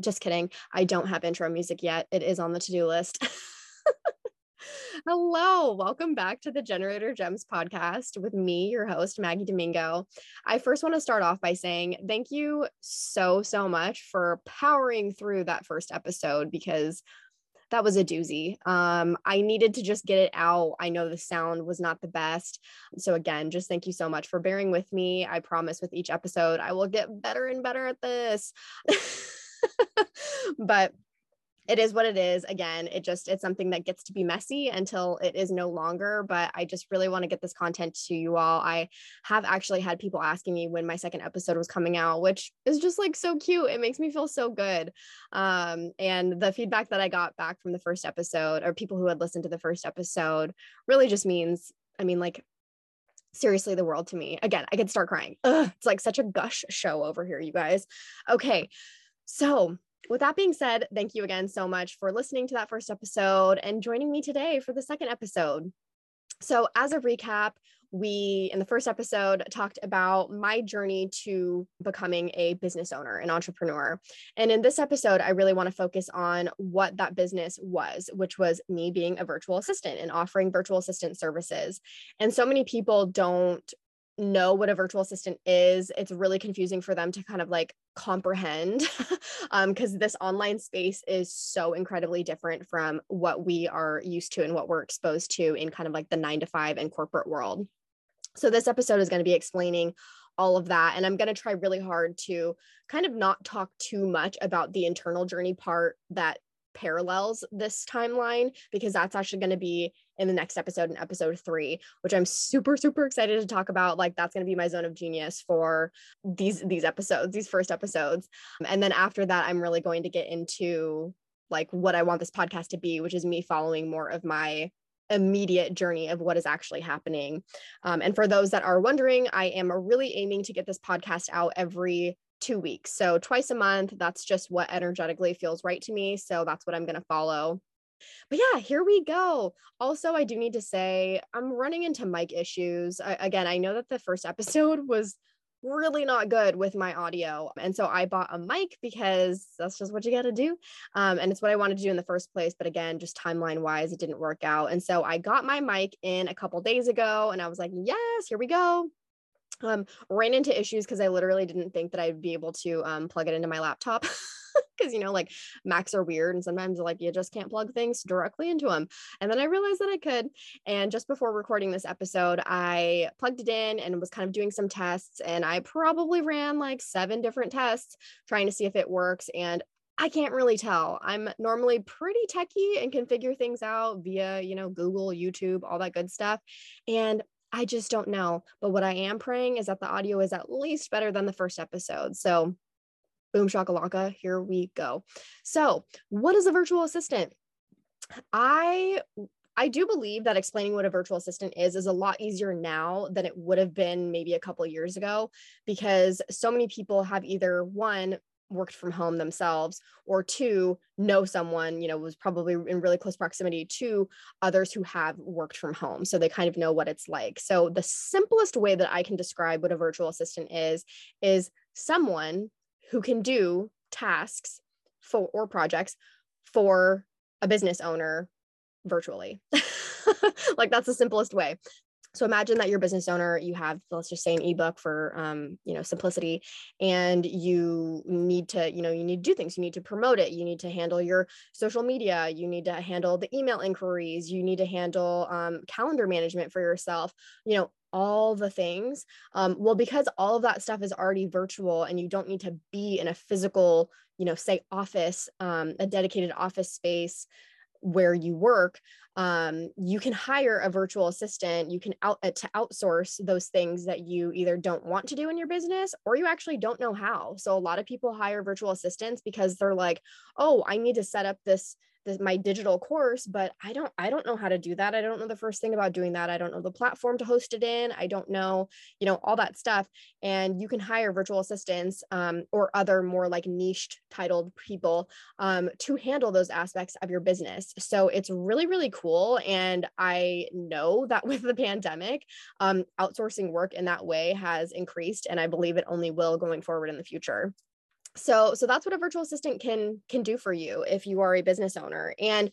Just kidding. I don't have intro music yet. It is on the to do list. Hello, welcome back to the Generator Gems podcast with me, your host, Maggie Domingo. I first want to start off by saying thank you so, so much for powering through that first episode because that was a doozy. Um, I needed to just get it out. I know the sound was not the best. So, again, just thank you so much for bearing with me. I promise with each episode, I will get better and better at this. but it is what it is. Again it just it's something that gets to be messy until it is no longer but i just really want to get this content to you all. I have actually had people asking me when my second episode was coming out which is just like so cute. It makes me feel so good. Um, and the feedback that i got back from the first episode or people who had listened to the first episode really just means i mean like seriously the world to me. Again i could start crying. Ugh, it's like such a gush show over here you guys. Okay so with that being said, thank you again so much for listening to that first episode and joining me today for the second episode. So, as a recap, we in the first episode talked about my journey to becoming a business owner, an entrepreneur. And in this episode, I really want to focus on what that business was, which was me being a virtual assistant and offering virtual assistant services. And so many people don't know what a virtual assistant is, it's really confusing for them to kind of like comprehend um because this online space is so incredibly different from what we are used to and what we're exposed to in kind of like the 9 to 5 and corporate world. So this episode is going to be explaining all of that and I'm going to try really hard to kind of not talk too much about the internal journey part that parallels this timeline because that's actually going to be in the next episode in episode three which i'm super super excited to talk about. Like that's going to be my zone of genius for these these episodes these first episodes. And then after that i'm really going to get into like what i want this podcast to be which is me following more of my immediate journey of what is actually happening. Um, and for those that are wondering i am really aiming to get this podcast out every two weeks. So twice a month, that's just what energetically feels right to me. So that's what I'm going to follow. But yeah, here we go. Also, I do need to say I'm running into mic issues. I, again, I know that the first episode was really not good with my audio. And so I bought a mic because that's just what you got to do. Um, and it's what I wanted to do in the first place. But again, just timeline wise, it didn't work out. And so I got my mic in a couple days ago and I was like, yes, here we go um, ran into issues because I literally didn't think that I'd be able to um, plug it into my laptop. Because, you know, like Macs are weird and sometimes like you just can't plug things directly into them. And then I realized that I could. And just before recording this episode, I plugged it in and was kind of doing some tests. And I probably ran like seven different tests trying to see if it works. And I can't really tell. I'm normally pretty techy and can figure things out via, you know, Google, YouTube, all that good stuff. And I just don't know. But what I am praying is that the audio is at least better than the first episode. So, boom shakalaka, here we go. So, what is a virtual assistant? I I do believe that explaining what a virtual assistant is is a lot easier now than it would have been maybe a couple years ago because so many people have either one worked from home themselves or two know someone you know was probably in really close proximity to others who have worked from home. So they kind of know what it's like. So the simplest way that i can describe what a virtual assistant is is someone who can do tasks for or projects for a business owner virtually. Like that's the simplest way so imagine that you're a business owner you have let's just say an ebook for um, you know simplicity and you need to you know you need to do things. You need to promote it. You need to handle your social media. You need to handle the email inquiries. You need to handle um, calendar management for yourself. You know all the things. Um, well because all of that stuff is already virtual and you don't need to be in a physical you know say office um, a dedicated office space where you work um, you can hire a virtual assistant you can out uh, to outsource those things that you either don't want to do in your business or you actually don't know how. So a lot of people hire virtual assistants because they're like oh i need to set up this this, my digital course but i don't i don't know how to do that. I don't know the first thing about doing that. I don't know the platform to host it in. I don't know you know all that stuff. And you can hire virtual assistants um, or other more like niched titled people um, to handle those aspects of your business. So it's really really cool. And i know that with the pandemic um, outsourcing work in that way has increased and i believe it only will going forward in the future so so that's what a virtual assistant can can do for you if you are a business owner. And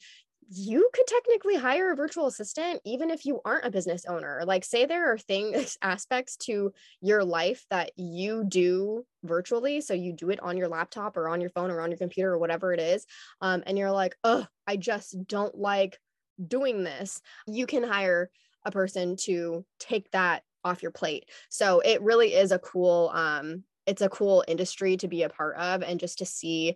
you could technically hire a virtual assistant even if you aren't a business owner. Like say there are things aspects to your life that you do virtually. So you do it on your laptop or on your phone or on your computer or whatever it is um, and you're like oh i just don't like doing this. You can hire a person to take that off your plate. So it really is a cool um, it's a cool industry to be a part of and just to see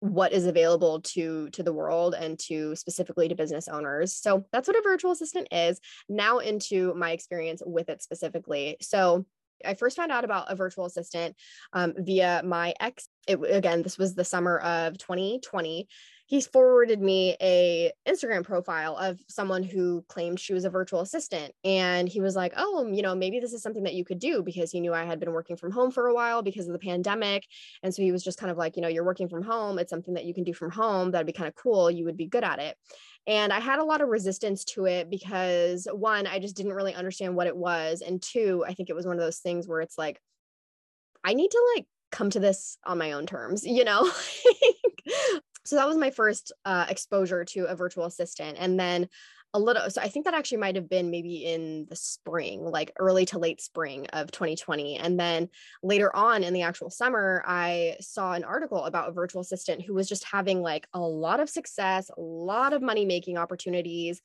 what is available to to the world and to specifically to business owners so that's what a virtual assistant is now into my experience with it specifically so I first found out about a virtual assistant um, via my ex. It, again, this was the summer of 2020 he forwarded me a Instagram profile of someone who claimed she was a virtual assistant and he was like, "Oh, you know, maybe this is something that you could do because he knew I had been working from home for a while because of the pandemic." And so he was just kind of like, "You know, you're working from home, it's something that you can do from home. That'd be kind of cool. You would be good at it." And I had a lot of resistance to it because one, I just didn't really understand what it was, and two, I think it was one of those things where it's like I need to like come to this on my own terms, you know? so that was my first uh, exposure to a virtual assistant and then a little so i think that actually might have been maybe in the spring like early to late spring of 2020 and then later on in the actual summer i saw an article about a virtual assistant who was just having like a lot of success a lot of money making opportunities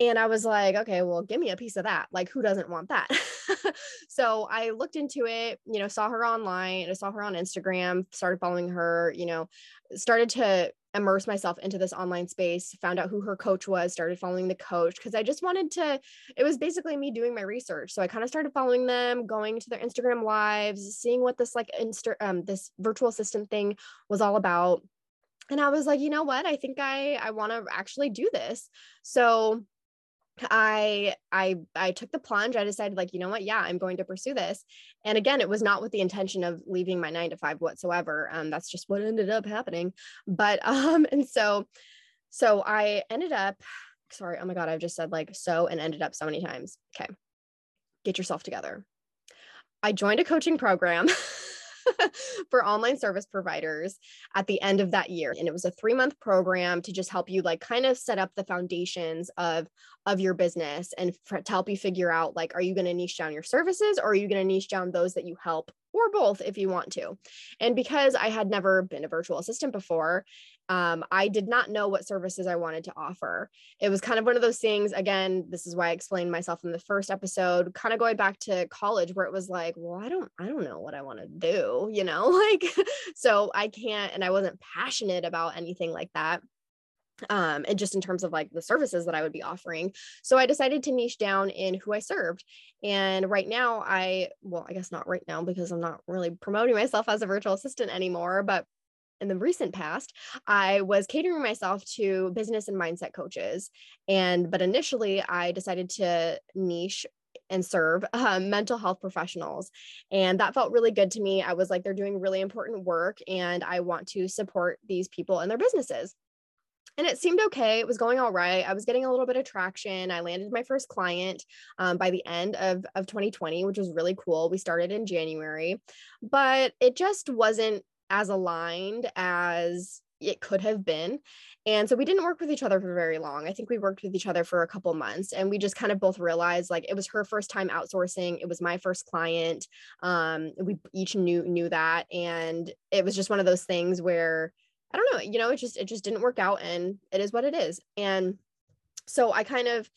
and I was like, okay, well, give me a piece of that. Like, who doesn't want that? so I looked into it, you know, saw her online, I saw her on Instagram, started following her, you know, started to immerse myself into this online space, found out who her coach was, started following the coach because I just wanted to, it was basically me doing my research. So I kind of started following them, going to their Instagram lives, seeing what this like insta um this virtual assistant thing was all about. And I was like, you know what? I think I I want to actually do this. So I I I took the plunge. I decided like, you know what? Yeah, I'm going to pursue this. And again, it was not with the intention of leaving my 9 to 5 whatsoever. Um that's just what ended up happening. But um and so so I ended up sorry, oh my god, I've just said like so and ended up so many times. Okay. Get yourself together. I joined a coaching program for online service providers at the end of that year. And it was a 3 month program to just help you like kind of set up the foundations of of your business and for, to help you figure out like are you going to niche down your services or are you going to niche down those that you help or both if you want to? And because i had never been a virtual assistant before um, I did not know what services I wanted to offer. It was kind of one of those things. Again, this is why I explained myself in the first episode, kind of going back to college, where it was like, well, I don't, I don't know what I want to do, you know, like, so I can't, and I wasn't passionate about anything like that um, and just in terms of like the services that I would be offering. So I decided to niche down in who I served. And right now, I, well, I guess not right now because I'm not really promoting myself as a virtual assistant anymore, but in the recent past, I was catering myself to business and mindset coaches. And, but initially, I decided to niche and serve um, mental health professionals. And that felt really good to me. I was like, they're doing really important work, and I want to support these people and their businesses. And it seemed okay. It was going all right. I was getting a little bit of traction. I landed my first client um, by the end of, of 2020, which was really cool. We started in January, but it just wasn't as aligned as it could have been. And so we didn't work with each other for very long. I think we worked with each other for a couple months and we just kind of both realized like it was her first time outsourcing, it was my first client. Um we each knew knew that and it was just one of those things where I don't know, you know, it just it just didn't work out and it is what it is. And so I kind of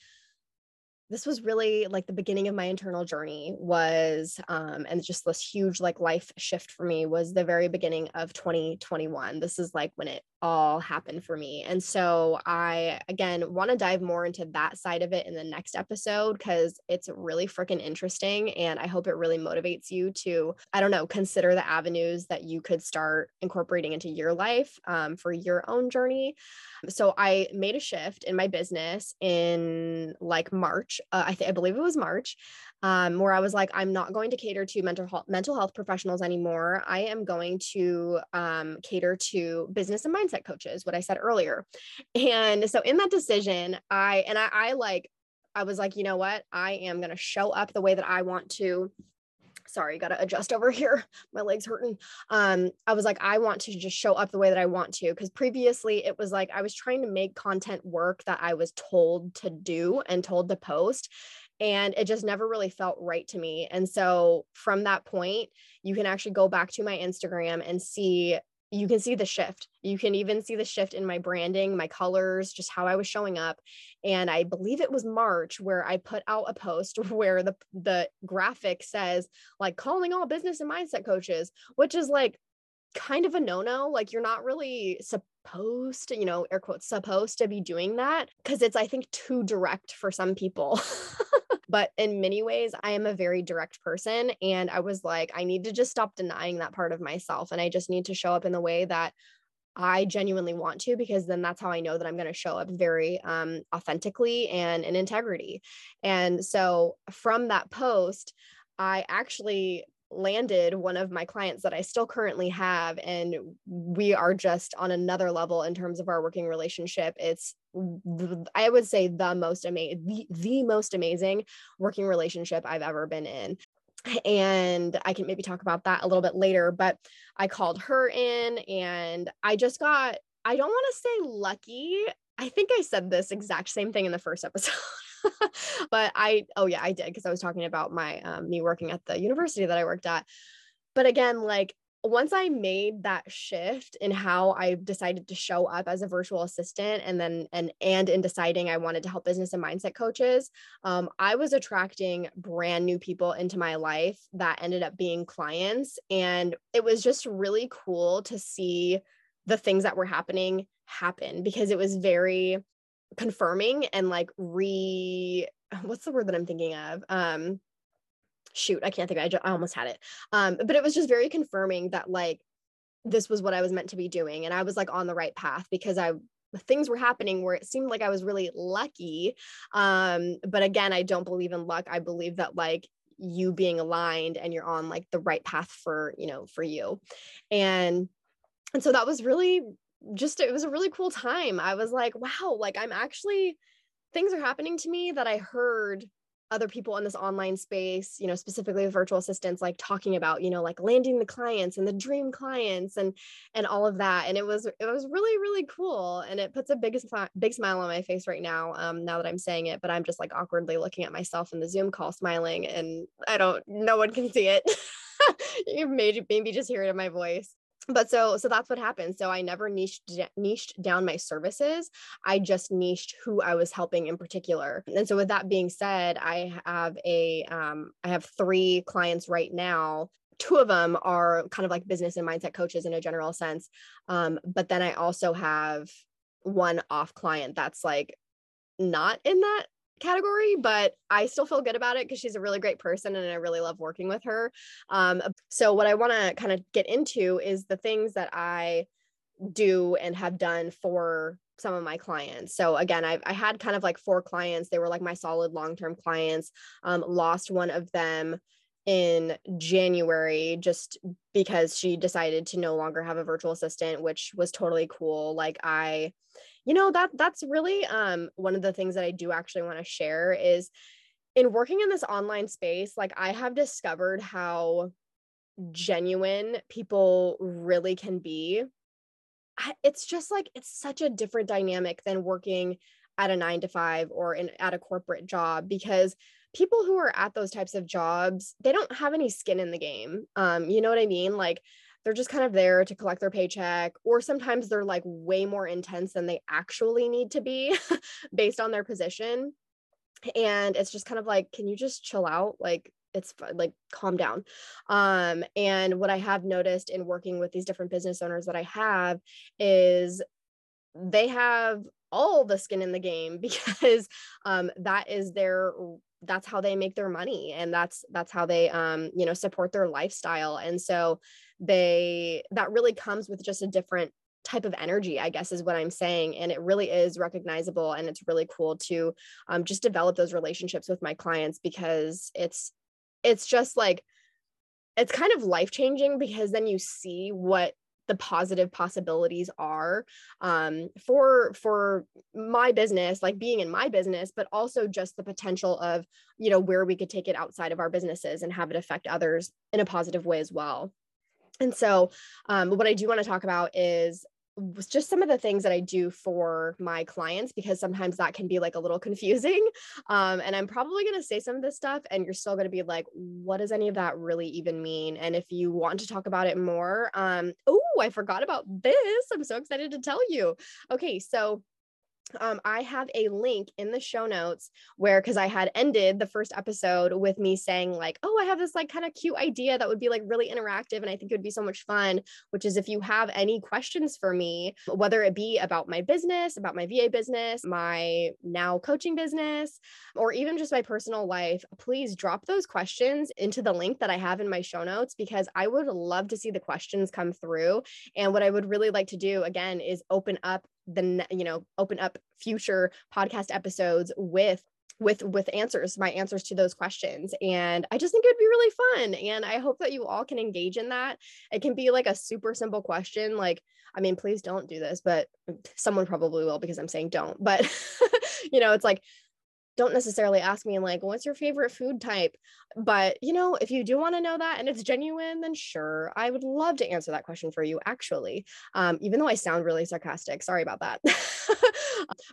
this was really like the beginning of my internal journey was um and just this huge like life shift for me was the very beginning of 2021 this is like when it all happened for me. And so i again want to dive more into that side of it in the next episode because it's really freaking interesting and i hope it really motivates you to i don't know consider the avenues that you could start incorporating into your life um, for your own journey. So i made a shift in my business in like march uh, I, th- I believe it was March, um, where I was like, I'm not going to cater to mental health, mental health professionals anymore. I am going to um, cater to business and mindset coaches, what I said earlier. And so in that decision, I, and I, I like, I was like, you know what? I am going to show up the way that I want to sorry gotta adjust over here. My legs hurting. Um i was like i want to just show up the way that i want to because previously it was like i was trying to make content work that i was told to do and told to post and it just never really felt right to me. And so from that point you can actually go back to my instagram and see you can see the shift. You can even see the shift in my branding, my colors, just how I was showing up. And I believe it was March where I put out a post where the the graphic says like calling all business and mindset coaches, which is like kind of a no-no. Like you're not really supposed to, you know, air quotes supposed to be doing that because it's I think too direct for some people. But in many ways, I am a very direct person. And I was like, I need to just stop denying that part of myself. And I just need to show up in the way that I genuinely want to, because then that's how I know that I'm going to show up very um, authentically and in integrity. And so from that post, I actually landed one of my clients that I still currently have. And we are just on another level in terms of our working relationship. It's, I would say, the most amazing, the, the most amazing working relationship I've ever been in. And I can maybe talk about that a little bit later, but I called her in and I just got, I don't want to say lucky. I think I said this exact same thing in the first episode. but I, oh yeah, I did because I was talking about my um, me working at the university that I worked at. But again, like once I made that shift in how I decided to show up as a virtual assistant, and then and and in deciding I wanted to help business and mindset coaches, um, I was attracting brand new people into my life that ended up being clients, and it was just really cool to see the things that were happening happen because it was very confirming and like re what's the word that I'm thinking of? Um shoot, I can't think. I, I almost had it. Um but it was just very confirming that like this was what I was meant to be doing and I was like on the right path because I things were happening where it seemed like I was really lucky. Um but again, I don't believe in luck. I believe that like you being aligned and you're on like the right path for, you know, for you. And and so that was really just it was a really cool time. I was like, wow, like I'm actually things are happening to me that I heard other people in this online space, you know, specifically virtual assistants like talking about, you know, like landing the clients and the dream clients and and all of that. And it was it was really really cool and it puts a big big smile on my face right now um now that I'm saying it, but I'm just like awkwardly looking at myself in the Zoom call smiling and I don't no one can see it. you maybe maybe just hear it in my voice but so so that's what happened. So i never niched niched down my services. I just niched who i was helping in particular. And so with that being said i have a um, I have three clients right now. Two of them are kind of like business and mindset coaches in a general sense. Um, but then i also have one off client that's like not in that category, but I still feel good about it because she's a really great person and I really love working with her. Um, so, what I want to kind of get into is the things that I do and have done for some of my clients. So again, I've, I had kind of like four clients. They were like my solid long-term clients. Um, lost one of them in January just because she decided to no longer have a virtual assistant, which was totally cool. Like I you know that that's really um one of the things that i do actually want to share is in working in this online space like i have discovered how genuine people really can be. It's just like it's such a different dynamic than working at a 9 to 5 or in at a corporate job because people who are at those types of jobs they don't have any skin in the game um you know what i mean? Like they're just kind of there to collect their paycheck or sometimes they're like way more intense than they actually need to be based on their position. And it's just kind of like can you just chill out? Like it's like calm down. Um and what i have noticed in working with these different business owners that i have is they have all the skin in the game because um that is their that's how they make their money and that's that's how they um you know support their lifestyle. And so they that really comes with just a different type of energy i guess is what i'm saying and it really is recognizable and it's really cool to um, just develop those relationships with my clients because it's it's just like it's kind of life changing because then you see what the positive possibilities are um, for for my business like being in my business but also just the potential of you know where we could take it outside of our businesses and have it affect others in a positive way as well and so um, what i do want to talk about is just some of the things that I do for my clients because sometimes that can be like a little confusing. Um, and I'm probably going to say some of this stuff, and you're still going to be like, what does any of that really even mean? And if you want to talk about it more, um, oh, I forgot about this. I'm so excited to tell you. Okay, so um, I have a link in the show notes where, because I had ended the first episode with me saying, like, oh, I have this like kind of cute idea that would be like really interactive and I think it would be so much fun, which is if you have any questions for me, whether it be about my business, about my VA business, my now coaching business, or even just my personal life, please drop those questions into the link that I have in my show notes because I would love to see the questions come through. And what I would really like to do again is open up the you know open up future podcast episodes with with with answers my answers to those questions. And i just think it would be really fun. And i hope that you all can engage in that. It can be like a super simple question like i mean please don't do this but someone probably will because i'm saying don't but you know it's like don't necessarily ask me like what's your favorite food type? But you know if you do want to know that and it's genuine then sure i would love to answer that question for you actually um, even though i sound really sarcastic sorry about that.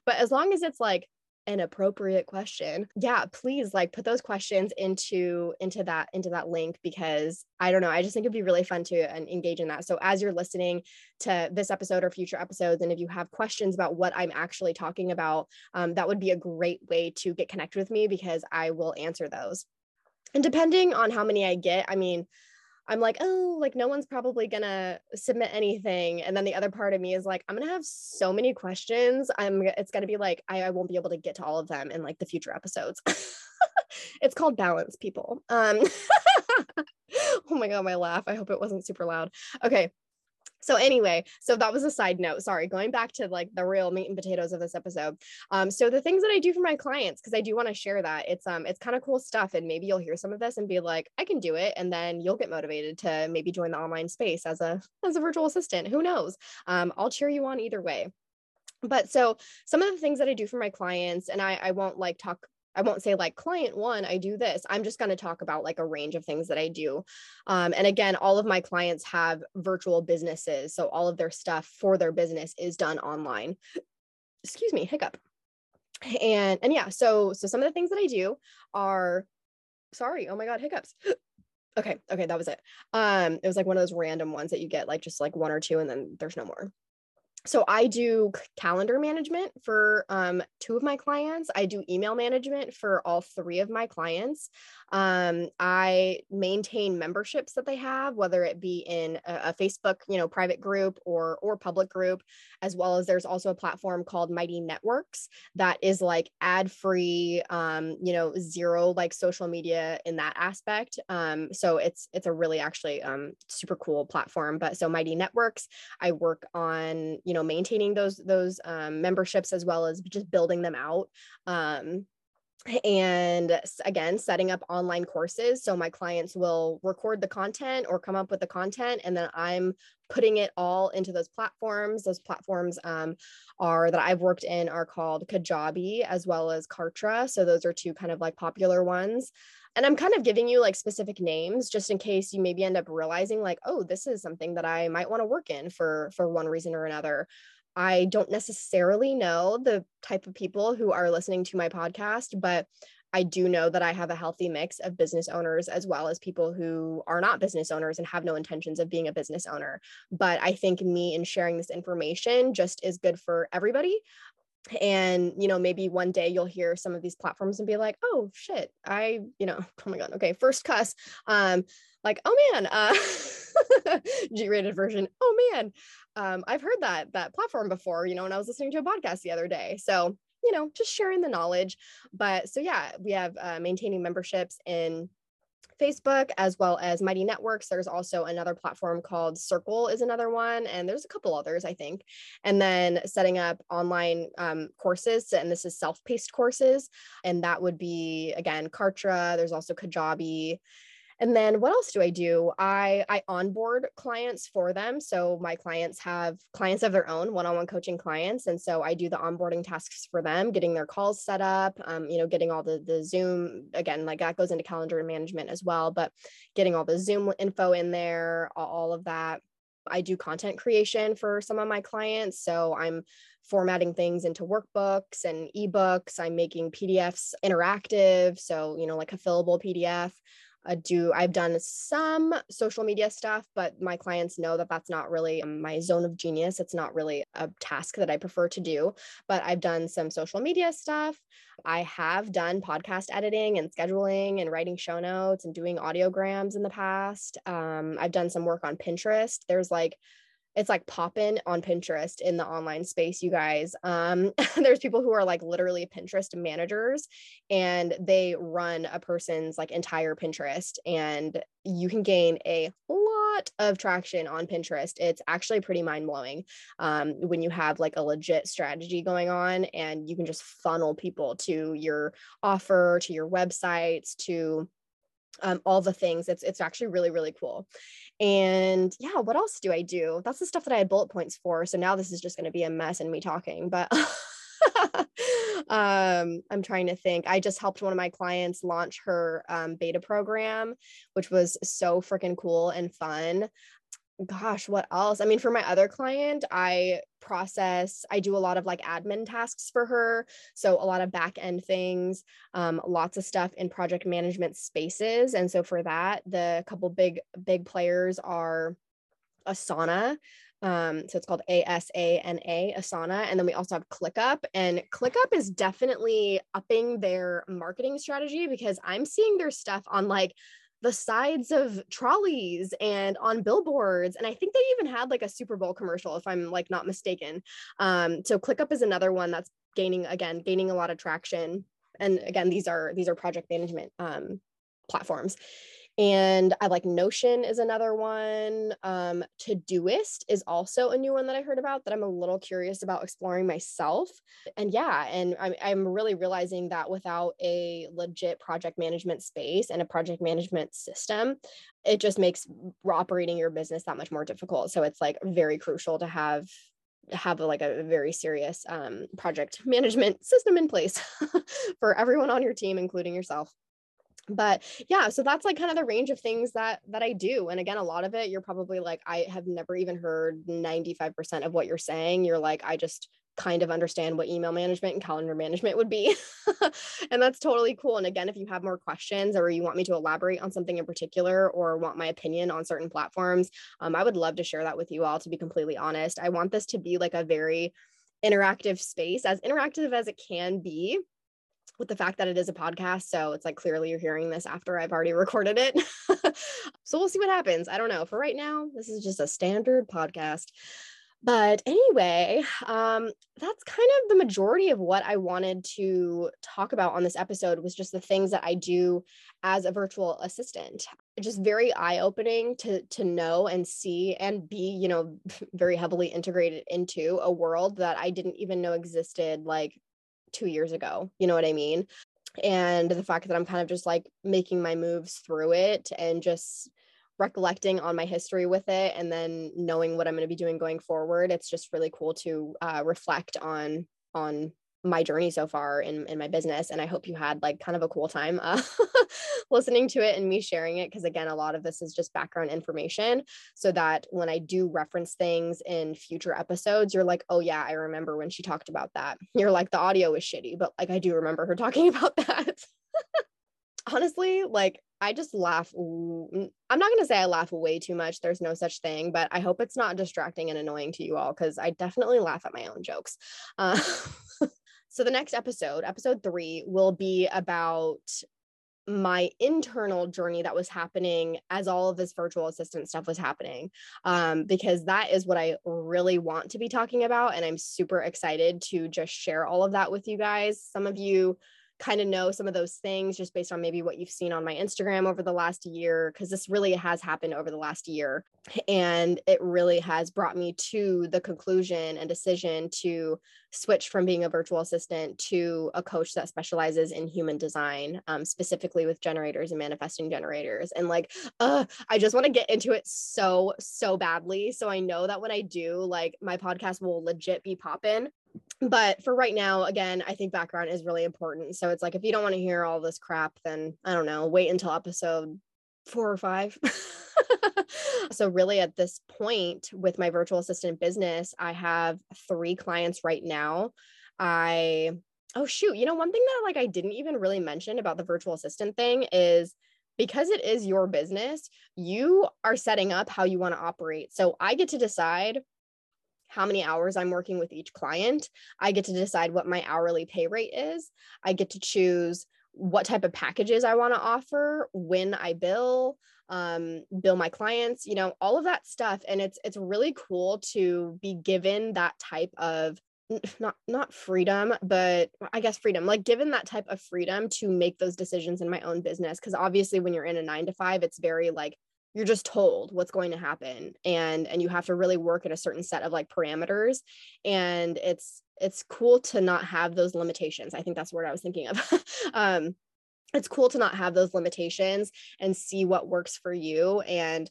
But as long as it's like an appropriate question. Yeah please like put those questions into into that into that link because i don't know i just think it'd be really fun to uh, engage in that. So as you're listening to this episode or future episodes and if you have questions about what i'm actually talking about um, that would be a great way to get connected with me because i will answer those. And depending on how many i get i mean I'm like, oh, like no one's probably gonna submit anything. And then the other part of me is like, I'm gonna have so many questions. I'm it's gonna be like I, I won't be able to get to all of them in like the future episodes. it's called balance, people. Um oh my god, my laugh. I hope it wasn't super loud. Okay so anyway so that was a side note sorry going back to like the real meat and potatoes of this episode. Um so the things that i do for my clients because i do want to share that it's um it's kind of cool stuff and maybe you'll hear some of this and be like i can do it and then you'll get motivated to maybe join the online space as a as a virtual assistant who knows? Um i'll cheer you on either way. But so some of the things that i do for my clients and i i won't like talk I won't say like client one, I do this. I'm just going to talk about like a range of things that I do. Um, and again, all of my clients have virtual businesses. So all of their stuff for their business is done online. Excuse me, hiccup. And and yeah, so so some of the things that I do are sorry, oh my god, hiccups. okay, okay, that was it. Um, it was like one of those random ones that you get like just like one or two and then there's no more so I do calendar management for um, two of my clients. I do email management for all three of my clients. Um, I maintain memberships that they have, whether it be in a, a, Facebook, you know, private group or or public group, as well as there's also a platform called Mighty Networks that is like ad free, um, you know, zero like social media in that aspect. Um, so it's it's a really actually um, super cool platform. But so Mighty Networks, I work on you know maintaining those those um, memberships as well as just building them out. Um, and again setting up online courses. So my clients will record the content or come up with the content and then i'm putting it all into those platforms. Those platforms um, are that i've worked in are called kajabi as well as kartra. So those are two kind of like popular ones and i'm kind of giving you like specific names just in case you maybe end up realizing like oh this is something that i might want to work in for for one reason or another I don't necessarily know the type of people who are listening to my podcast, but I do know that I have a healthy mix of business owners as well as people who are not business owners and have no intentions of being a business owner. But I think me in sharing this information just is good for everybody. And you know maybe one day you'll hear some of these platforms and be like oh shit i you know oh my god okay first cuss. Um like oh man uh g-rated version oh man um i've heard that that platform before you know when i was listening to a podcast the other day. So you know just sharing the knowledge. But so yeah we have uh, maintaining memberships in Facebook as well as Mighty Networks. There's also another platform called Circle is another one, and there's a couple others I think. And then setting up online um, courses, and this is self-paced courses, and that would be again Kartra. There's also Kajabi. And then what else do I do? I I onboard clients for them. So my clients have clients of their own, one-on-one coaching clients, and so I do the onboarding tasks for them, getting their calls set up, um, you know, getting all the the Zoom again, like that goes into calendar management as well, but getting all the Zoom info in there, all of that. I do content creation for some of my clients, so I'm formatting things into workbooks and ebooks. I'm making PDFs interactive, so you know, like a fillable PDF uh, do I've done some social media stuff, but my clients know that that's not really my zone of genius. It's not really a task that I prefer to do, but I've done some social media stuff. I have done podcast editing and scheduling and writing show notes and doing audiograms in the past. Um, I've done some work on Pinterest. There's like it's like popping on Pinterest in the online space, you guys. Um, there's people who are like literally Pinterest managers and they run a person's like entire Pinterest and you can gain a lot of traction on Pinterest. It's actually pretty mind blowing um, when you have like a legit strategy going on and you can just funnel people to your offer, to your websites, to um, all the things. It's it's actually really really cool. And yeah, what else do I do? That's the stuff that I had bullet points for. So now this is just going to be a mess and me talking, but um, I'm trying to think. I just helped one of my clients launch her um, beta program, which was so freaking cool and fun gosh, what else? I mean, for my other client, I process, I do a lot of like admin tasks for her. So a lot of back end things, um, lots of stuff in project management spaces. And so for that, the couple big, big players are Asana. Um, so it's called ASANA, Asana. And then we also have ClickUp. And ClickUp is definitely upping their marketing strategy because I'm seeing their stuff on like the sides of trolleys and on billboards and i think they even had like a super bowl commercial if i'm like not mistaken. Um, so clickup is another one that's gaining again gaining a lot of traction and again these are these are project management um, platforms and I like Notion is another one. Um, Todoist is also a new one that I heard about that I'm a little curious about exploring myself. And yeah, and I'm, I'm really realizing that without a legit project management space and a project management system, it just makes operating your business that much more difficult. So it's like very crucial to have have a, like a very serious um, project management system in place for everyone on your team, including yourself but yeah so that's like kind of the range of things that that i do and again a lot of it you're probably like i have never even heard 95% of what you're saying you're like i just kind of understand what email management and calendar management would be and that's totally cool and again if you have more questions or you want me to elaborate on something in particular or want my opinion on certain platforms um, i would love to share that with you all to be completely honest. I want this to be like a very interactive space as interactive as it can be with the fact that it is a podcast. So it's like clearly you're hearing this after I've already recorded it. so we'll see what happens. I don't know. For right now, this is just a standard podcast. But anyway, um, that's kind of the majority of what I wanted to talk about on this episode was just the things that I do as a virtual assistant. Just very eye-opening to to know and see and be, you know, very heavily integrated into a world that I didn't even know existed like two years ago. You know what I mean? And the fact that I'm kind of just like making my moves through it and just recollecting on my history with it and then knowing what I'm going to be doing going forward, it's just really cool to uh, reflect on on my journey so far in, in my business and i hope you had like kind of a cool time uh, listening to it and me sharing it because again a lot of this is just background information so that when i do reference things in future episodes you're like oh yeah i remember when she talked about that you're like the audio is shitty but like i do remember her talking about that honestly, like I just laugh. I'm not going to say I laugh way too much. There's no such thing, but I hope it's not distracting and annoying to you all because I definitely laugh at my own jokes. Uh, so, the next episode, episode three, will be about my internal journey that was happening as all of this virtual assistant stuff was happening um, because that is what i really want to be talking about and i'm super excited to just share all of that with you guys. Some of you kind of know some of those things just based on maybe what you've seen on my Instagram over the last year, because this really has happened over the last year. And it really has brought me to the conclusion and decision to switch from being a virtual assistant to a coach that specializes in human design, um, specifically with generators and manifesting generators. And like, uh, I just want to get into it so, so badly. So I know that when I do, like, my podcast will legit be popping but for right now again i think background is really important. So it's like if you don't want to hear all this crap then i don't know wait until episode four or five. So really at this point with my virtual assistant business i have three clients right now. I oh shoot you know one thing that like i didn't even really mention about the virtual assistant thing is because it is your business you are setting up how you want to operate. So i get to decide how many hours I'm working with each client. I get to decide what my hourly pay rate is. I get to choose what type of packages I want to offer, when I bill, um, bill my clients, you know, all of that stuff. And it's it's really cool to be given that type of not not freedom but i guess freedom like given that type of freedom to make those decisions in my own business because obviously when you're in a 9 to 5 it's very like you're just told what's going to happen and and you have to really work at a certain set of like parameters. And it's it's cool to not have those limitations. I think that's what i was thinking of. Um it's cool to not have those limitations and see what works for you. And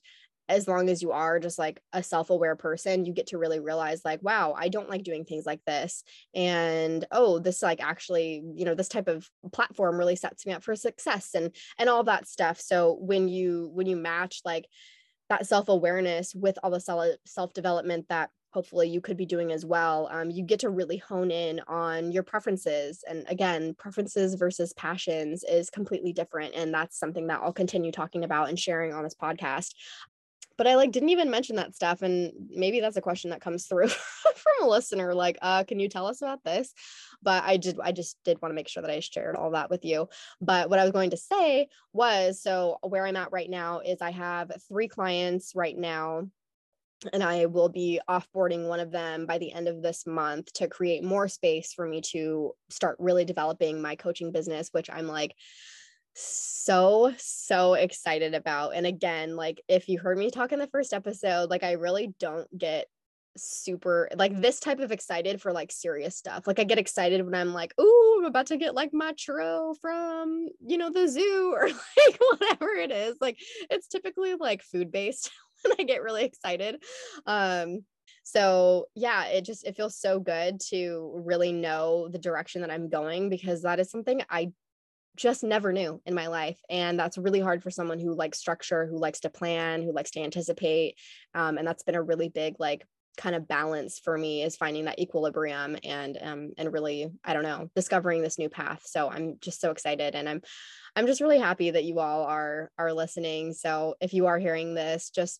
as long as you are just like a self-aware person you get to really realize like wow i don't like doing things like this. And oh this like actually you know this type of platform really sets me up for success and and all that stuff. So when you when you match like that self-awareness with all the self-development that hopefully you could be doing as well um, you get to really hone in on your preferences. And again preferences versus passions is completely different and that's something that i'll continue talking about and sharing on this podcast but I like didn't even mention that stuff. And maybe that's a question that comes through from a listener, like, uh, can you tell us about this? But I did, I just did want to make sure that I shared all that with you. But what I was going to say was so where I'm at right now is I have three clients right now and I will be offboarding one of them by the end of this month to create more space for me to start really developing my coaching business, which I'm like so so excited about and again like if you heard me talk in the first episode like i really don't get super like this type of excited for like serious stuff. Like i get excited when i'm like oh i'm about to get like my churro from you know the zoo or like whatever it is. Like it's typically like food based when i get really excited. Um so yeah it just it feels so good to really know the direction that i'm going because that is something i just never knew in my life and that's really hard for someone who likes structure who likes to plan who likes to anticipate um, and that's been a really big like kind of balance for me is finding that equilibrium and um and really i don't know discovering this new path. So i'm just so excited and i'm i'm just really happy that you all are are listening. So if you are hearing this just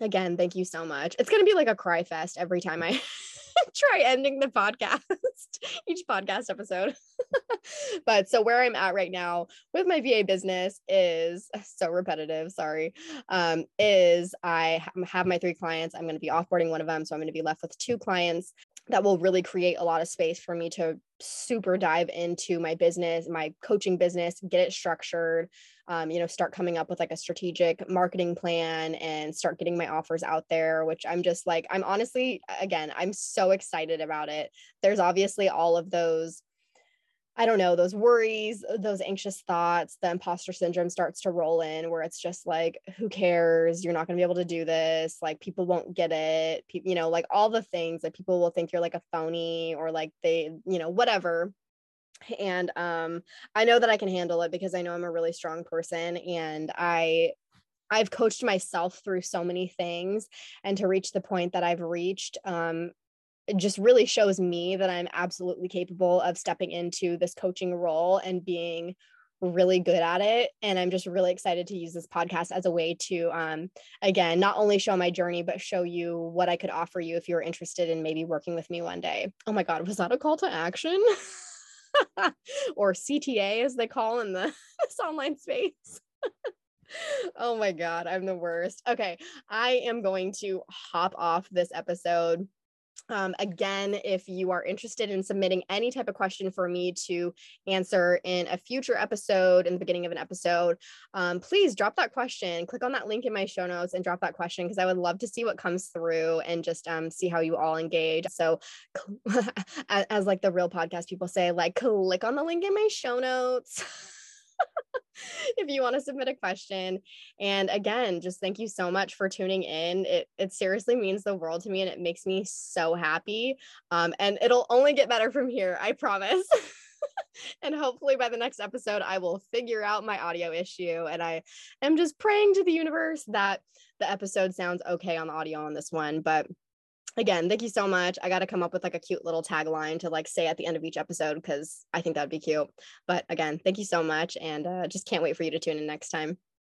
again thank you so much. It's going to be like a cry fest every time i try ending the podcast, each podcast episode. but so where I'm at right now with my VA business is so repetitive, sorry. Um, is I have my three clients. I'm going to be offboarding one of them. So I'm going to be left with two clients that will really create a lot of space for me to super dive into my business, my coaching business, get it structured, um, you know, start coming up with like a strategic marketing plan and start getting my offers out there, which I'm just like, I'm honestly, again, I'm so excited about it. There's obviously all of those I don't know, those worries, those anxious thoughts, the imposter syndrome starts to roll in where it's just like, who cares? You're not going to be able to do this. Like, people won't get it. you know, like all the things that people will think you're like a phony or like they, you know, whatever. And um, I know that I can handle it because I know I'm a really strong person and I I've coached myself through so many things and to reach the point that I've reached um, it just really shows me that I'm absolutely capable of stepping into this coaching role and being really good at it. And i'm just really excited to use this podcast as a way to um again not only show my journey but show you what i could offer you if you're interested in maybe working with me one day. Oh my god was that a call to action or cta as they call in the this online space. Oh my god i'm the worst. Okay i am going to hop off this episode um, again, if you are interested in submitting any type of question for me to answer in a future episode, in the beginning of an episode, um, please drop that question. Click on that link in my show notes and drop that question because I would love to see what comes through and just um, see how you all engage. So, as, as like the real podcast people say, like click on the link in my show notes. if you want to submit a question. And again, just thank you so much for tuning in. It, it seriously means the world to me and it makes me so happy. Um, and it'll only get better from here, I promise. and hopefully by the next episode, I will figure out my audio issue. And I am just praying to the universe that the episode sounds okay on the audio on this one. But again, thank you so much. I got to come up with like a cute little tagline to like say at the end of each episode because I think that'd be cute. But again, thank you so much. And uh, just can't wait for you to tune in next time.